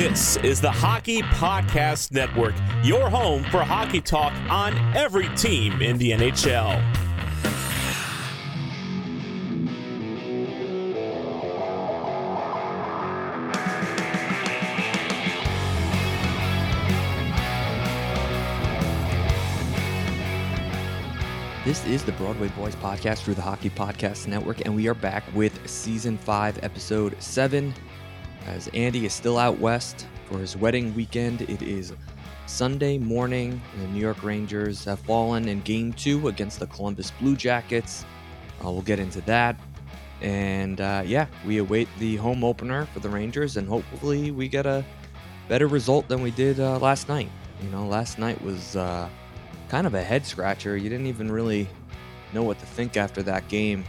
This is the Hockey Podcast Network, your home for hockey talk on every team in the NHL. This is the Broadway Boys podcast through the Hockey Podcast Network, and we are back with season five, episode seven. As Andy is still out west for his wedding weekend, it is Sunday morning. The New York Rangers have fallen in game two against the Columbus Blue Jackets. Uh, we'll get into that. And uh, yeah, we await the home opener for the Rangers, and hopefully we get a better result than we did uh, last night. You know, last night was uh, kind of a head scratcher. You didn't even really know what to think after that game.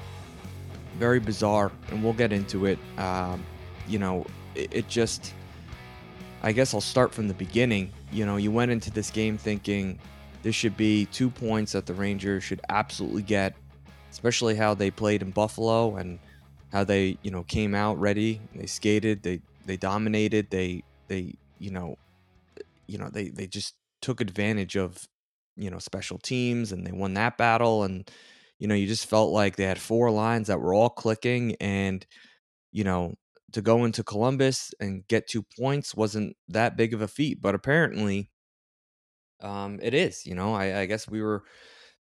Very bizarre, and we'll get into it. Um, you know, it, just, I guess I'll start from the beginning. You know, you went into this game thinking this should be two points that the Rangers should absolutely get, especially how they played in Buffalo and how they, you know, came out ready. They skated, they they dominated, they they, you know, you know, they they just took advantage of you know special teams and they won that battle and you know you just felt like they had four lines that were all clicking and you know to go into Columbus and get two points wasn't that big of a feat but apparently um it is you know I, I guess we were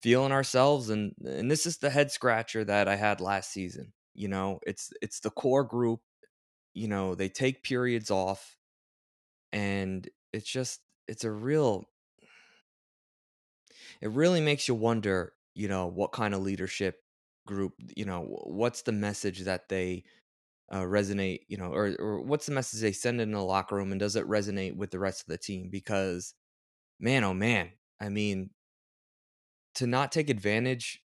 feeling ourselves and and this is the head scratcher that I had last season you know it's it's the core group you know they take periods off and it's just it's a real it really makes you wonder, you know, what kind of leadership group, you know, what's the message that they uh, resonate, you know, or or what's the message they send in the locker room, and does it resonate with the rest of the team? Because, man, oh man, I mean, to not take advantage,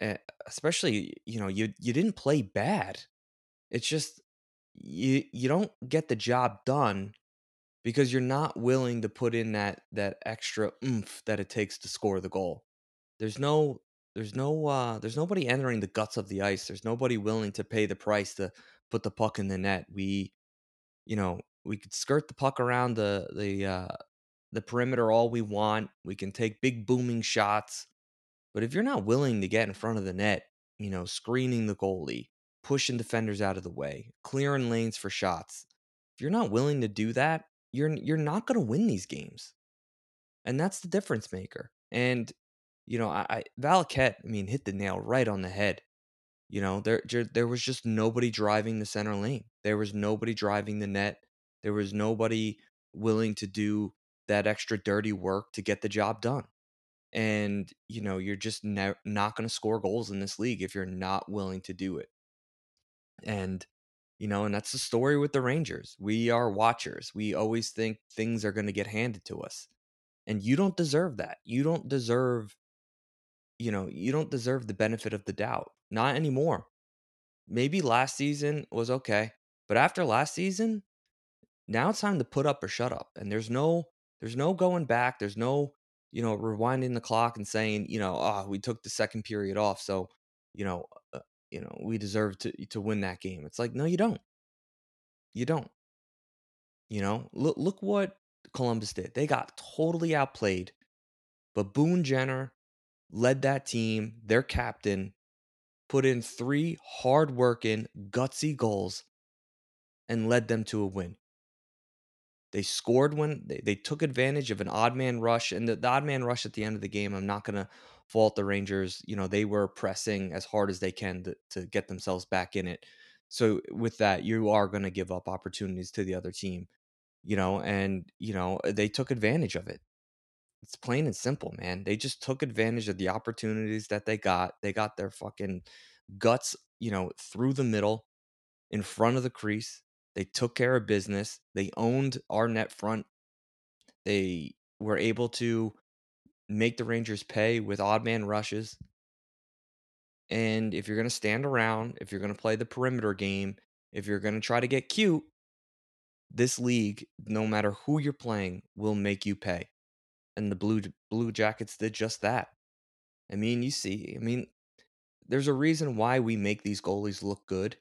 eh, especially, you know, you you didn't play bad. It's just you you don't get the job done because you're not willing to put in that that extra oomph that it takes to score the goal. There's no there's no uh there's nobody entering the guts of the ice. There's nobody willing to pay the price to put the puck in the net. We you know, we could skirt the puck around the the uh the perimeter all we want. We can take big booming shots. But if you're not willing to get in front of the net, you know, screening the goalie, pushing defenders out of the way, clearing lanes for shots, if you're not willing to do that, you're you're not going to win these games, and that's the difference maker. And you know, I, I Valiquette, I mean, hit the nail right on the head. You know, there there was just nobody driving the center lane. There was nobody driving the net. There was nobody willing to do that extra dirty work to get the job done. And you know, you're just ne- not going to score goals in this league if you're not willing to do it. And you know, and that's the story with the Rangers. We are watchers. We always think things are going to get handed to us. And you don't deserve that. You don't deserve, you know, you don't deserve the benefit of the doubt. Not anymore. Maybe last season was okay, but after last season, now it's time to put up or shut up. And there's no there's no going back. There's no, you know, rewinding the clock and saying, you know, oh, we took the second period off, so, you know, uh, you know, we deserve to to win that game. It's like, no, you don't. You don't. You know, look look what Columbus did. They got totally outplayed, but Boone Jenner led that team, their captain, put in three hard-working, gutsy goals and led them to a win. They scored when they, they took advantage of an odd man rush, and the, the odd man rush at the end of the game. I'm not gonna fault the Rangers. You know, they were pressing as hard as they can to, to get themselves back in it. So with that, you are going to give up opportunities to the other team, you know, and, you know, they took advantage of it. It's plain and simple, man. They just took advantage of the opportunities that they got. They got their fucking guts, you know, through the middle in front of the crease. They took care of business. They owned our net front. They were able to make the Rangers pay with odd man rushes. And if you're going to stand around, if you're going to play the perimeter game, if you're going to try to get cute, this league, no matter who you're playing, will make you pay. And the Blue Blue Jackets did just that. I mean, you see, I mean, there's a reason why we make these goalies look good.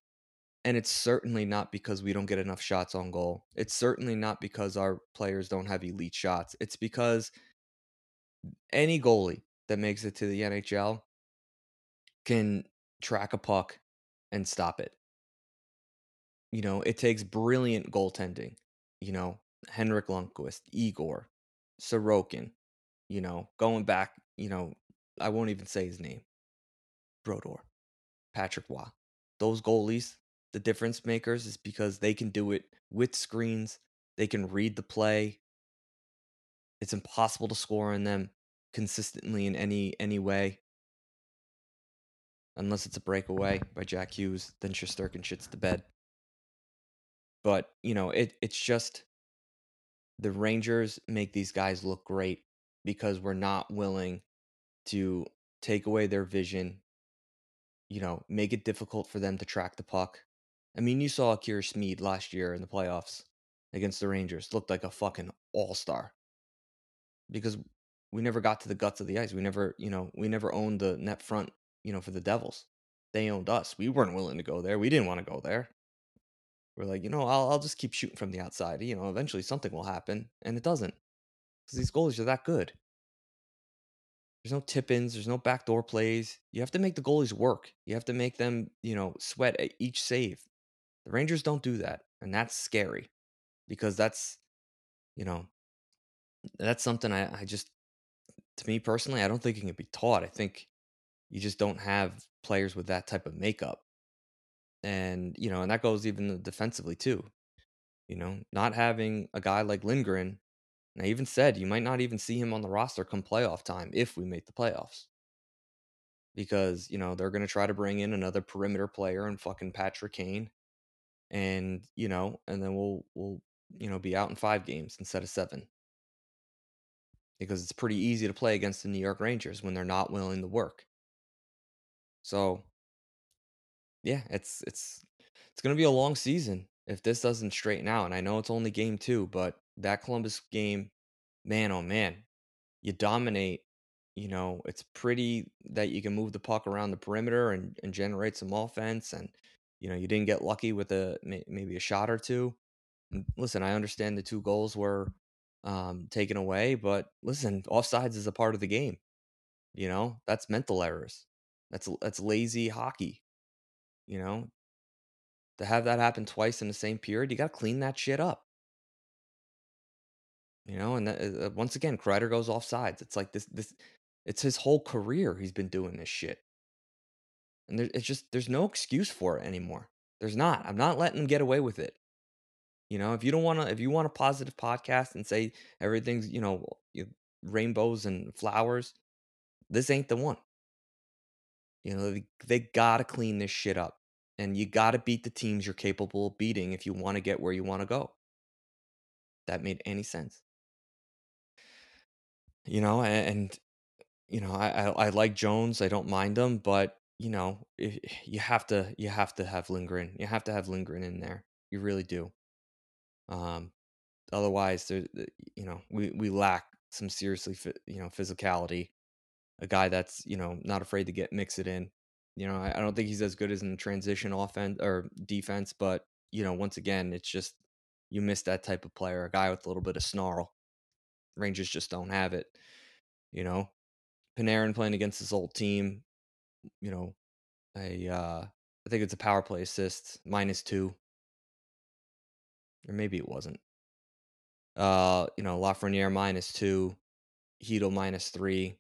And it's certainly not because we don't get enough shots on goal. It's certainly not because our players don't have elite shots. It's because any goalie that makes it to the NHL can track a puck and stop it. You know, it takes brilliant goaltending. You know, Henrik Lundqvist, Igor, Sorokin, you know, going back, you know, I won't even say his name. Brodeur, Patrick Roy. Those goalies, the difference makers is because they can do it with screens. They can read the play. It's impossible to score on them consistently in any any way. Unless it's a breakaway by Jack Hughes, then Shesterkin shits the bed. But, you know, it it's just the Rangers make these guys look great because we're not willing to take away their vision, you know, make it difficult for them to track the puck. I mean, you saw Akira Schmid last year in the playoffs against the Rangers, looked like a fucking all star because we never got to the guts of the ice. We never, you know, we never owned the net front, you know, for the Devils. They owned us. We weren't willing to go there. We didn't want to go there. We're like, you know, I'll, I'll just keep shooting from the outside. You know, eventually something will happen, and it doesn't because these goalies are that good. There's no tip ins, there's no backdoor plays. You have to make the goalies work. You have to make them, you know, sweat at each save. The Rangers don't do that, and that's scary because that's, you know, that's something I, I just, to me personally, I don't think it can be taught. I think you just don't have players with that type of makeup. And, you know, and that goes even defensively too. You know, not having a guy like Lindgren, and I even said you might not even see him on the roster come playoff time if we make the playoffs. Because, you know, they're going to try to bring in another perimeter player and fucking Patrick Kane. And, you know, and then we'll, we'll, you know, be out in five games instead of seven. Because it's pretty easy to play against the New York Rangers when they're not willing to work. So, yeah, it's it's it's going to be a long season if this doesn't straighten out. And I know it's only game 2, but that Columbus game, man oh man, you dominate, you know, it's pretty that you can move the puck around the perimeter and and generate some offense and you know, you didn't get lucky with a maybe a shot or two. Listen, I understand the two goals were um, taken away, but listen, offsides is a part of the game. You know, that's mental errors. That's that's lazy hockey. You know, to have that happen twice in the same period, you got to clean that shit up. You know, and that, uh, once again, Kreider goes off sides. It's like this, this, it's his whole career he's been doing this shit, and there, it's just there's no excuse for it anymore. There's not. I'm not letting him get away with it. You know, if you don't want to, if you want a positive podcast and say everything's, you know, rainbows and flowers, this ain't the one. You know, they, they got to clean this shit up. And you got to beat the teams you're capable of beating if you want to get where you want to go. That made any sense. You know, and, and you know, I, I, I like Jones. I don't mind him, but you know, if, you have to you have to have Lindgren. You have to have Lindgren in there. You really do. Um, otherwise, there, you know, we we lack some seriously, you know, physicality. A guy that's you know not afraid to get mix it in. You know, I, I don't think he's as good as in transition offense or defense, but you know, once again, it's just you miss that type of player, a guy with a little bit of snarl. Rangers just don't have it. You know, Panarin playing against his old team. You know, a uh, I think it's a power play assist minus two, or maybe it wasn't. Uh, you know, Lafreniere minus two, Chytil minus three.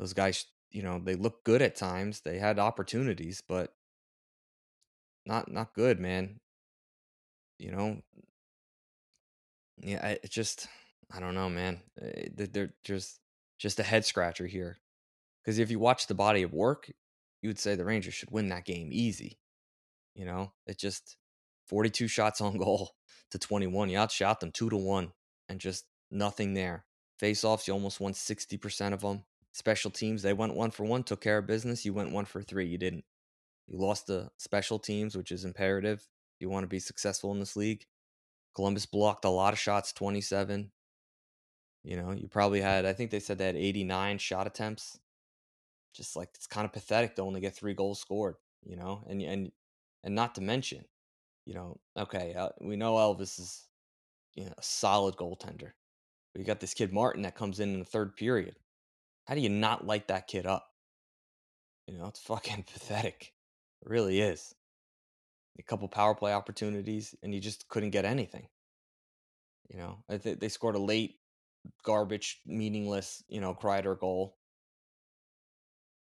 Those guys, you know, they look good at times. They had opportunities, but not not good, man. You know, yeah, it just I don't know, man. Eh, they're just just a head scratcher here. Because if you watch the body of work, you would say the Rangers should win that game easy. You know, it just 42 shots on goal to 21. You outshot them two to one, and just nothing there. Face offs, you almost won 60% of them. Special teams, they went one for one, took care of business. You went one for three. You didn't. You lost the special teams, which is imperative. You want to be successful in this league. Columbus blocked a lot of shots, 27. You know, you probably had, I think they said they had 89 shot attempts. Just like it's kind of pathetic to only get three goals scored, you know, and and and not to mention, You know, okay, uh, we know Elvis is you know a solid goaltender. But you got this kid Martin that comes in in the third period. How do you not light that kid up? You know, it's fucking pathetic. It really is. A couple power play opportunities, and you just couldn't get anything. You know, they scored a late, garbage, meaningless, you know, Kreider goal.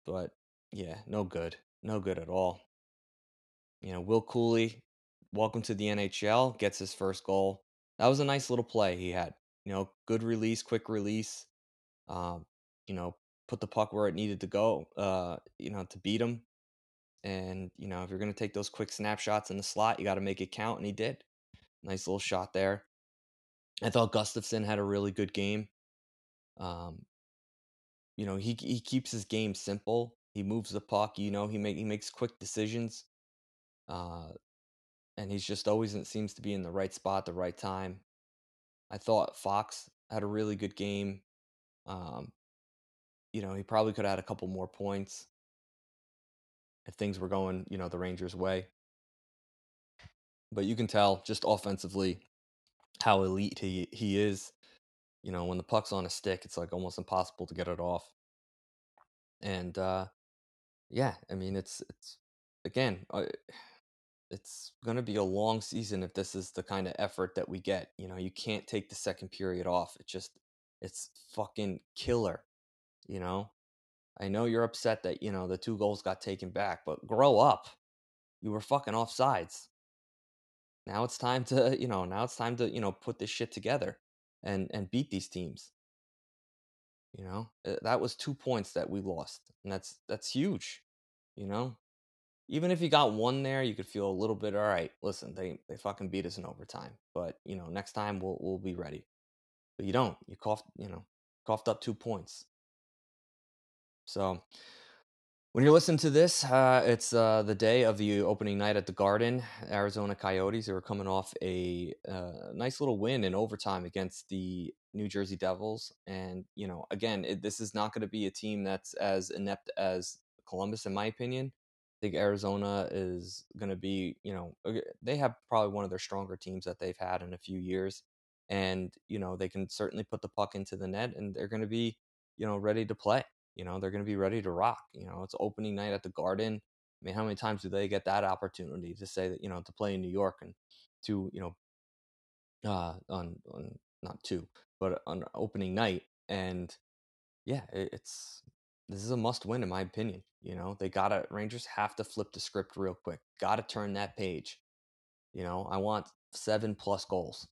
But yeah, no good. No good at all. You know, Will Cuylle, welcome to the NHL, gets his first goal. That was a nice little play he had. You know, good release, quick release. Um, you know, put the puck where it needed to go. Uh, you know, to beat him. And you know, if you're gonna take those quick snapshots in the slot, you got to make it count, and he did. Nice little shot there. I thought Gustafsson had a really good game. Um, you know, he he keeps his game simple. He moves the puck. You know, he make he makes quick decisions. Uh, and he's just always seems to be in the right spot, the right time. I thought Fox had a really good game. Um, you know, he probably could had a couple more points if things were going, you know, the Rangers' way. But you can tell just offensively how elite he he is. You know, when the puck's on a stick, it's like almost impossible to get it off. And uh yeah, I mean, it's it's again, uh, it's going to be a long season if this is the kind of effort that we get. You know, you can't take the second period off. It just it's fucking killer, you know? I know you're upset that, you know, the two goals got taken back, but grow up. You were fucking offsides. Now it's time to, you know, now it's time to, you know, put this shit together and and beat these teams. You know, Uh, that was two points that we lost, and that's that's huge. You know, even if you got one there, you could feel a little bit all right. Listen, they they fucking beat us in overtime, but you know, next time we'll we'll be ready. But you don't. You coughed, you know, coughed up two points. So when you're listening to this, uh, it's uh, the day of the opening night at the Garden. Arizona Coyotes they were coming off a uh, nice little win in overtime against the New Jersey Devils, and you know, again, it, this is not going to be a team that's as inept as Columbus, in my opinion. I think Arizona is going to be, you know, they have probably one of their stronger teams that they've had in a few years, and you know, they can certainly put the puck into the net, and they're going to be, you know, ready to play. You know, they're going to be ready to rock. You know, it's opening night at the Garden. I mean, how many times do they get that opportunity to say that, you know, to play in New York and to, you know, uh, on, on not two, but on opening night. And yeah, it, it's, this is a must win in my opinion. You know, they got to, Rangers have to flip the script real quick. Got to turn that page. You know, I want seven plus goals.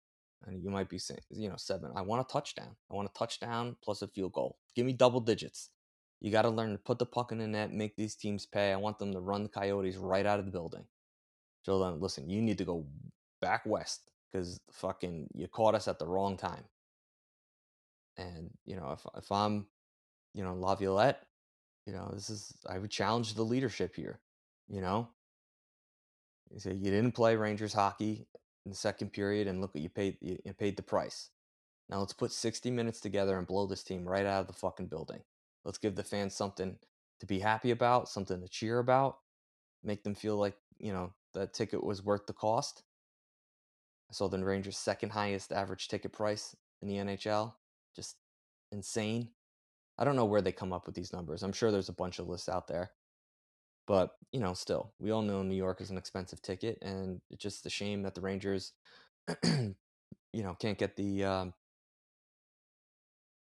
And you might be saying, you know, seven. I want a touchdown. I want a touchdown plus a field goal. Give me double digits. You got to learn to put the puck in the net, make these teams pay. I want them to run the Coyotes right out of the building. Show them, listen, you need to go back west because fucking you caught us at the wrong time. And you know, if if I'm, you know, Laviolette, you know, this is I would challenge the leadership here. You know, you say you didn't play Rangers hockey in the second period, and look what you paid. You, you paid the price. Now let's put 60 minutes together and blow this team right out of the fucking building. Let's give the fans something to be happy about, something to cheer about, make them feel like, you know, that ticket was worth the cost. I saw the Rangers' second highest average ticket price in the NHL. Just insane. I don't know where they come up with these numbers. I'm sure there's a bunch of lists out there. But, you know, still, we all know New York is an expensive ticket, and it's just a shame that the Rangers, you know, can't get the um,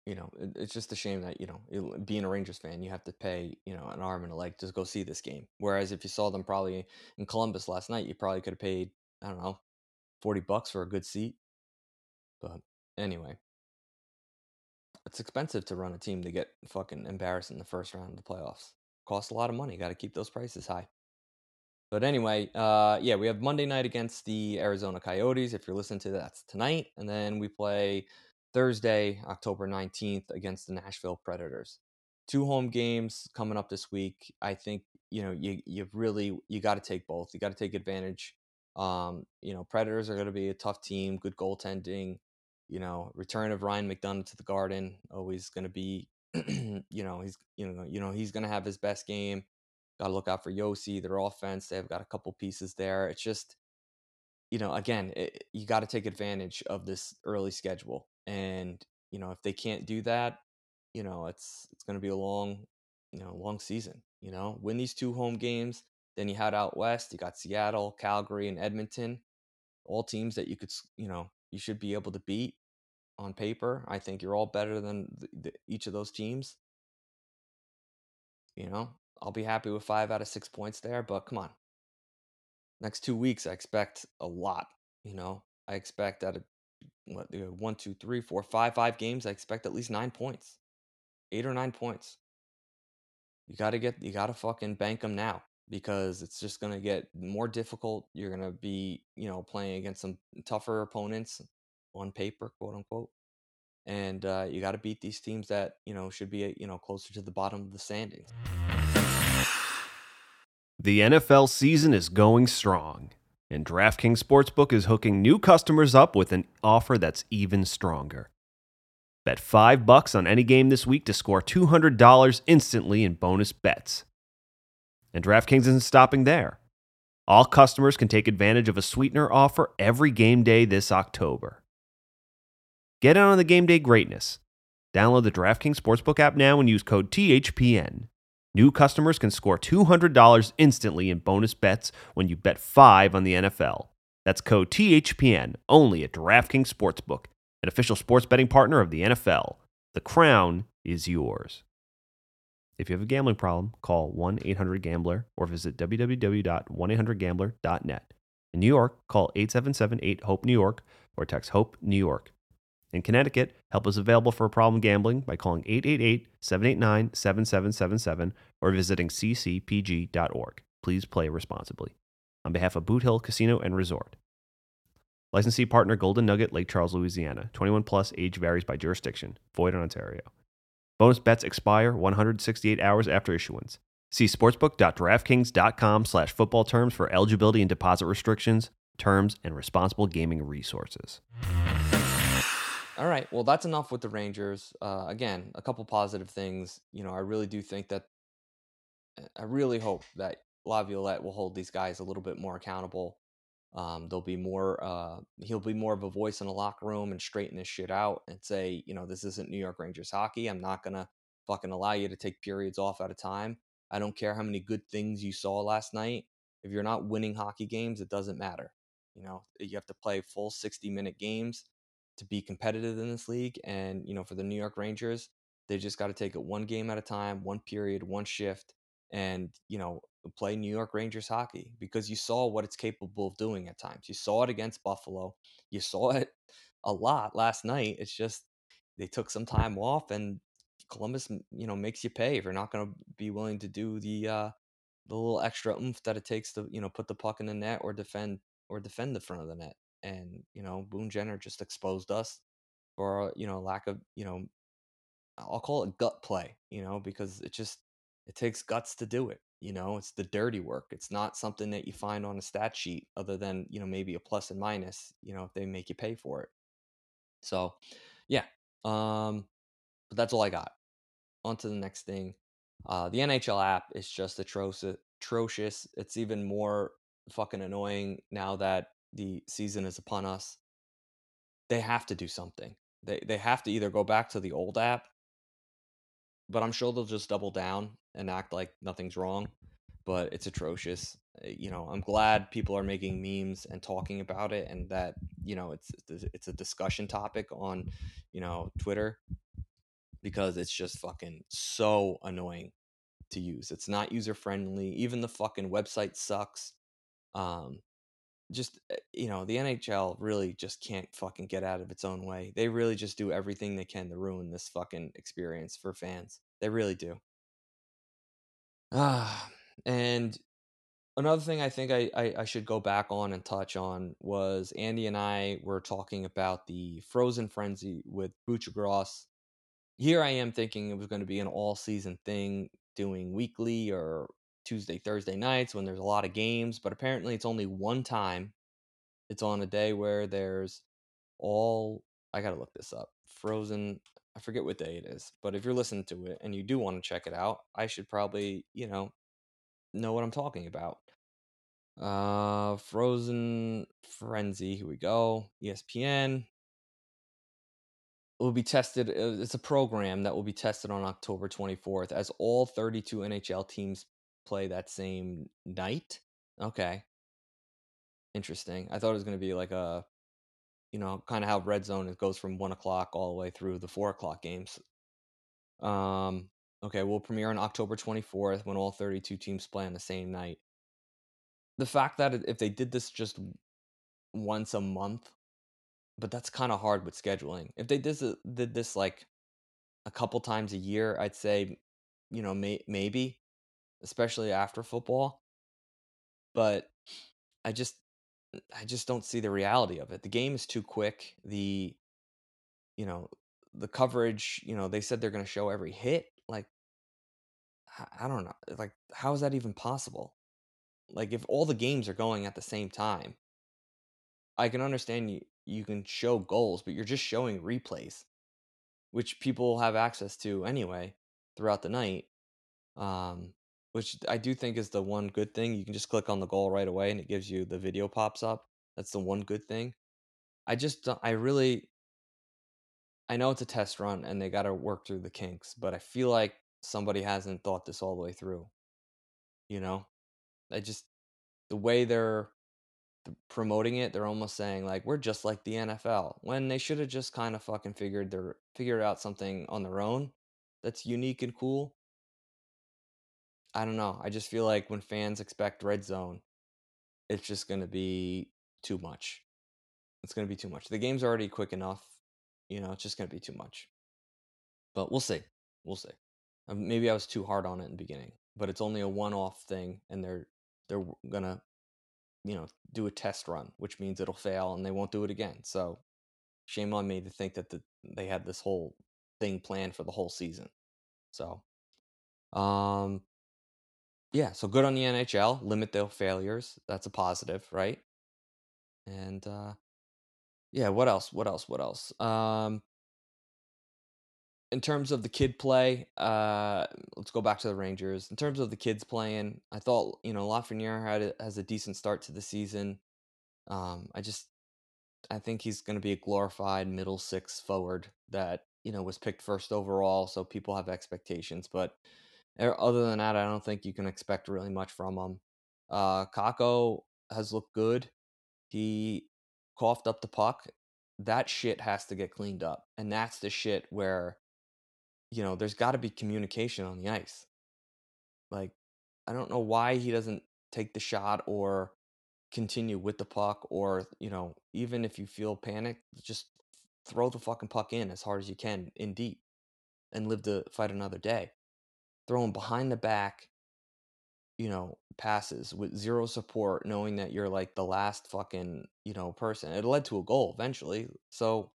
you know, it, it's just a shame that you know, it, being a Rangers fan, you have to pay you know an arm and a leg to go see this game. Whereas if you saw them probably in Columbus last night, you probably could have paid I don't know, forty bucks for a good seat. But anyway, it's expensive to run a team to get fucking embarrassed in the first round of the playoffs. Costs a lot of money. Got to keep those prices high. But anyway, uh, yeah, we have Monday night against the Arizona Coyotes. If you're listening to that, that's tonight, and then we play Thursday, October 19th against the Nashville Predators. Two home games coming up this week. I think, you know, you you really you got to take both. You got to take advantage. Um, you know, Predators are going to be a tough team, good goaltending, you know, return of Ryan McDonagh to the Garden always going to be you know, he's you know, you know, he's going to have his best game. Got to look out for Josi, their offense. They've got a couple pieces there. It's just you know, again, it, you got to take advantage of this early schedule. And, you know, if they can't do that, you know, it's it's going to be a long, you know, long season, you know. Win these two home games, then you head out west, you got Seattle, Calgary and Edmonton, all teams that you could, you know, you should be able to beat on paper. I think you're all better than the, the, each of those teams. You know, I'll be happy with 5 out of 6 points there, but come on next two weeks, I expect a lot. You know, I expect at a what one, two, three, four, five, five games. I expect at least nine points, eight or nine points. You got to get, you got to fucking bank them now because it's just gonna get more difficult. You're gonna be, you know, playing against some tougher opponents on paper, quote unquote. And uh, you got to beat these teams that you know should be, you know, closer to the bottom of the standings. The NFL season is going strong, and DraftKings Sportsbook is hooking new customers up with an offer that's even stronger. Bet 5 bucks on any game this week to score $200 instantly in bonus bets. And DraftKings isn't stopping there. All customers can take advantage of a sweetener offer every game day this October. Get in on the game day greatness. Download the DraftKings Sportsbook app now and use code THPN. New customers can score $200 instantly in bonus bets when you bet 5 on the NFL. That's code THPN only at DraftKings Sportsbook, an official sports betting partner of the NFL. The crown is yours. If you have a gambling problem, call 1 800 Gambler or visit www.1800Gambler.net. In New York, call 877 8 HOPE New York or text HOPE New York. In Connecticut, help is available for problem gambling by calling 888-789-7777 or visiting ccpg.org. Please play responsibly. On behalf of Boot Hill Casino and Resort. Licensee partner Golden Nugget, Lake Charles, Louisiana. 21 plus age varies by jurisdiction. Void in Ontario. Bonus bets expire 168 hours after issuance. See sportsbook.draftkings.com slash football terms for eligibility and deposit restrictions, terms, and responsible gaming resources. All right. Well, that's enough with the Rangers. Uh, again, a couple positive things. You know, I really do think that. I really hope that Laviolette will hold these guys a little bit more accountable. Um, there'll be more. Uh, he'll be more of a voice in the locker room and straighten this shit out and say, you know, this isn't New York Rangers hockey. I'm not gonna fucking allow you to take periods off at a time. I don't care how many good things you saw last night. If you're not winning hockey games, it doesn't matter. You know, you have to play full 60 minute games to be competitive in this league. And, you know, for the New York Rangers, they just got to take it one game at a time, one period, one shift, and, you know, play New York Rangers hockey because you saw what it's capable of doing at times. You saw it against Buffalo. You saw it a lot last night. It's just they took some time off and Columbus, you know, makes you pay if you're not going to be willing to do the uh the little extra oomph that it takes to, you know, put the puck in the net or defend or defend the front of the net and you know Boone Jenner just exposed us for you know lack of you know I'll call it gut play you know because it just it takes guts to do it you know it's the dirty work it's not something that you find on a stat sheet other than you know maybe a plus and minus you know if they make you pay for it. So yeah um but that's all I got. On to the next thing uh the NHL app is just atrocious atrocious it's even more fucking annoying now that the season is upon us, they have to do something. They they have to either go back to the old app, but I'm sure they'll just double down and act like nothing's wrong. But it's atrocious. Eh, you know, I'm glad people are making memes and talking about it, and that you know it's it's a discussion topic on you know Twitter because it's just fucking so annoying to use. It's not user friendly. Even the fucking website sucks. Um, just eh, you know the NHL really just can't fucking get out of its own way. They really just do everything they can to ruin this fucking experience for fans. They really do. Ah, and another thing I think I, I, I should go back on and touch on was Andy and I were talking about the Frozen Frenzy with Buccigross. Here I am thinking it was going to be an all season thing, doing weekly or Tuesday, Thursday nights when there's a lot of games, but apparently it's only one time. It's on a day where there's all I got to look this up. Frozen, I forget what day it is, but if you're listening to it and you do want to check it out, I should probably, you know, know what I'm talking about. Uh, Frozen Frenzy. Here we go. ESPN It will be tested. uh, It's a program that will be tested on October 24th as all 32 NHL teams play that same night. Okay. Interesting. I thought it was going to be like a, you know, kind of how Red Zone it goes from one o'clock all the way through the four o'clock games. Um. Okay, we'll premiere on October 24th when all 32 teams play on the same night. The fact that if they did this just once a month, but that's kind of hard with scheduling. If they did this, did this like a couple times a year, I'd say, you know, may, maybe, especially after football. But I just, I just don't see the reality of it. The game is too quick. The, you know, the coverage. You know, they said they're going to show every hit. Like, I don't know. Like, how is that even possible? Like, if all the games are going at the same time, I can understand you you can show goals, but you're just showing replays, which people have access to anyway throughout the night. Um, which I do think is the one good thing. You can just click on the goal right away and it gives you the video pops up. That's the one good thing. I just I really I know it's a test run and they got to work through the kinks, but I feel like somebody hasn't thought this all the way through. You know? I just the way they're promoting it, they're almost saying like we're just like the NFL when they should have just kind of fucking figured their figured out something on their own that's unique and cool. I don't know. I just feel like when fans expect red zone, it's just going to be too much. It's going to be too much. The game's already quick enough. You know, it's just going to be too much. But we'll see. We'll see. Um, maybe I was too hard on it in the beginning, but it's only a one-off thing and they're they're to you know, do a test run, which means it'll fail and they won't do it again. So shame on me to think that the, they had this whole thing planned for the whole season. So, um, yeah, so good on the NHL. Limit their failures. That's a positive, right? And uh, yeah, what else? What else? What else? Um, in terms of the kid play, uh, let's go back to the Rangers. In terms of the kids playing, I thought you know Lafreniere had a, has a decent start to the season. Um, I just I think he's going to be a glorified middle six forward that you know was picked first overall, so people have expectations. But other than that, I don't think you can expect really much from him. Uh, Kakko has looked good. He coughed up the puck. That shit has to get cleaned up, and that's the shit where you know, there's got to be communication on the ice. Like, I don't know why he doesn't take the shot or continue with the puck, or, you know, even if you feel panicked, just throw the fucking puck in as hard as you can in deep and live to fight another day. Throwing behind the back, you know, passes with zero support, knowing that you're like the last fucking, you know, person. It led to a goal eventually. So,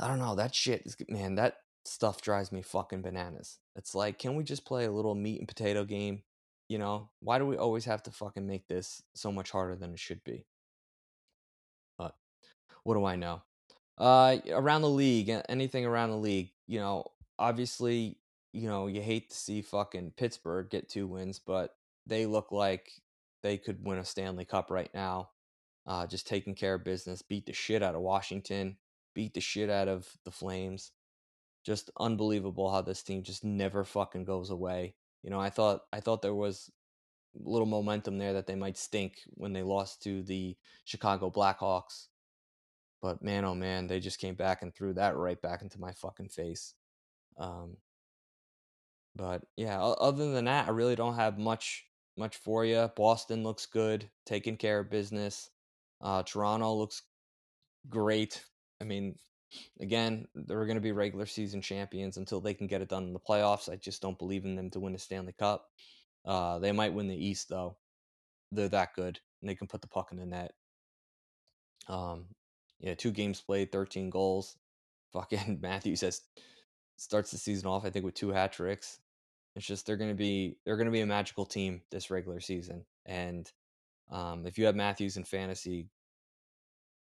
I don't know. That shit is, man, that stuff drives me fucking bananas. It's like, can we just play a little meat and potato game? You know, why do we always have to fucking make this so much harder than it should be? But what do I know? Uh, around the league, anything around the league, you know, obviously, you know, you hate to see fucking Pittsburgh get two wins, but they look like they could win a Stanley Cup right now. Uh, just taking care of business, beat the shit out of Washington, beat the shit out of the Flames just unbelievable how this team just never fucking goes away. You know, I thought I thought there was little momentum there that they might stink when they lost to the Chicago Blackhawks. But man, oh man, they just came back and threw that right back into my fucking face. Um, but yeah, other than that, I really don't have much much for you. Boston looks good, taking care of business. Uh, Toronto looks great. I mean, Again, they're going to be regular season champions until they can get it done in the playoffs. I just don't believe in them to win the Stanley Cup. Uh, they might win the East though. They're that good, and they can put the puck in the net. Um, yeah, two games played, thirteen goals. Fucking Matthews has starts the season off, I think, with two hat tricks. It's just they're gonna be they're gonna be a magical team this regular season, and um, if you have Matthews in fantasy,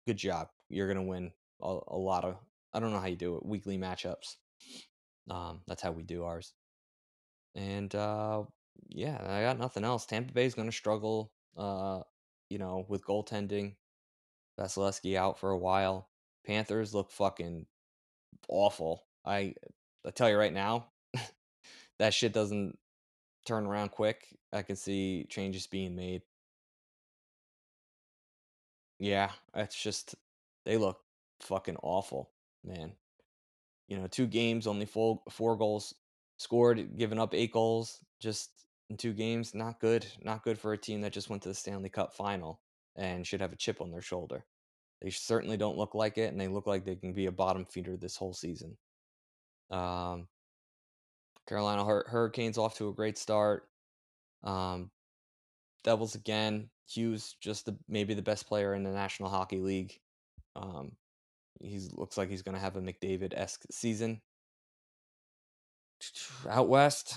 good job. You're gonna win a, a lot of I don't know how you do it weekly matchups. Um, that's how we do ours. And uh, yeah, I got nothing else. Tampa Bay is going to struggle Uh, you know, with goaltending, Vasilevskiy out for a while. Panthers look fucking awful. I I tell you right now, that shit doesn't turn around quick. I can see changes being made. Yeah, it's just they look fucking awful, man. You know, two games, only four four goals scored, giving up eight goals just in two games. Not good. Not good for a team that just went to the Stanley Cup final and should have a chip on their shoulder. They certainly don't look like it, and they look like they can be a bottom feeder this whole season. Um, Carolina Hur- Hurricanes off to a great start. Um, Devils again. Hughes just the, maybe the best player in the National Hockey League. Um, he looks like he's going to have a McDavid esque season. Out west,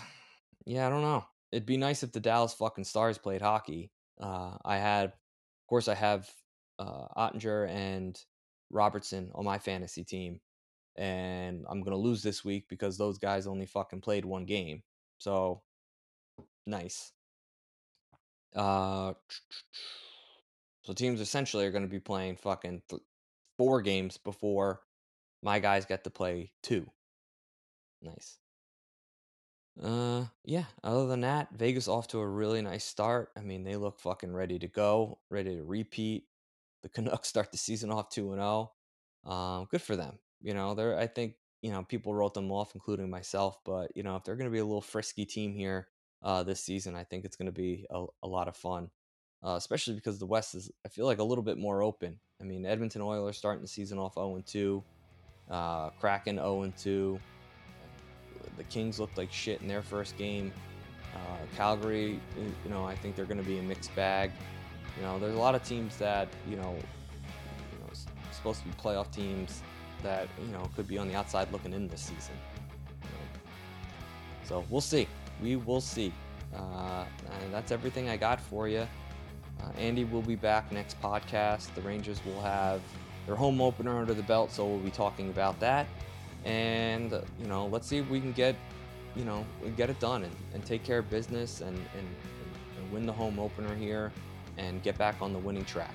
yeah, I don't know. It'd be nice if the Dallas fucking Stars played hockey. Uh, I had, of course, I have uh, Oettinger and Robertson on my fantasy team, and I'm gonna lose this week because those guys only fucking played one game. So nice. Uh, so teams essentially are to be playing fucking th- four games before my guys get to play two. Nice. Uh, yeah. Other than that, Vegas off to a really nice start. I mean, they look fucking ready to go, ready to repeat. The Canucks start the season off two and zero. Oh. Um, good for them. You know, they're. I think you know people wrote them off, including myself. But you know, if they're going to be a little frisky team here uh, this season, I think it's going to be a, a lot of fun. Uh, especially because the West is, I feel like, a little bit more open. I mean, Edmonton Oilers starting the season off 0 2, uh, Kraken 0 2 the Kings looked like shit in their first game. Uh, Calgary, you know, I think they're going to be a mixed bag. You know, there's a lot of teams that you know, you know, supposed to be playoff teams that you know could be on the outside looking in this season. So we'll see. We will see. Uh, and that's everything I got for you. Uh, Andy will be back next podcast. The Rangers will have their home opener under the belt, so we'll be talking about that and you know let's see if we can get you know get it done and, and take care of business and, and, and win the home opener here and get back on the winning track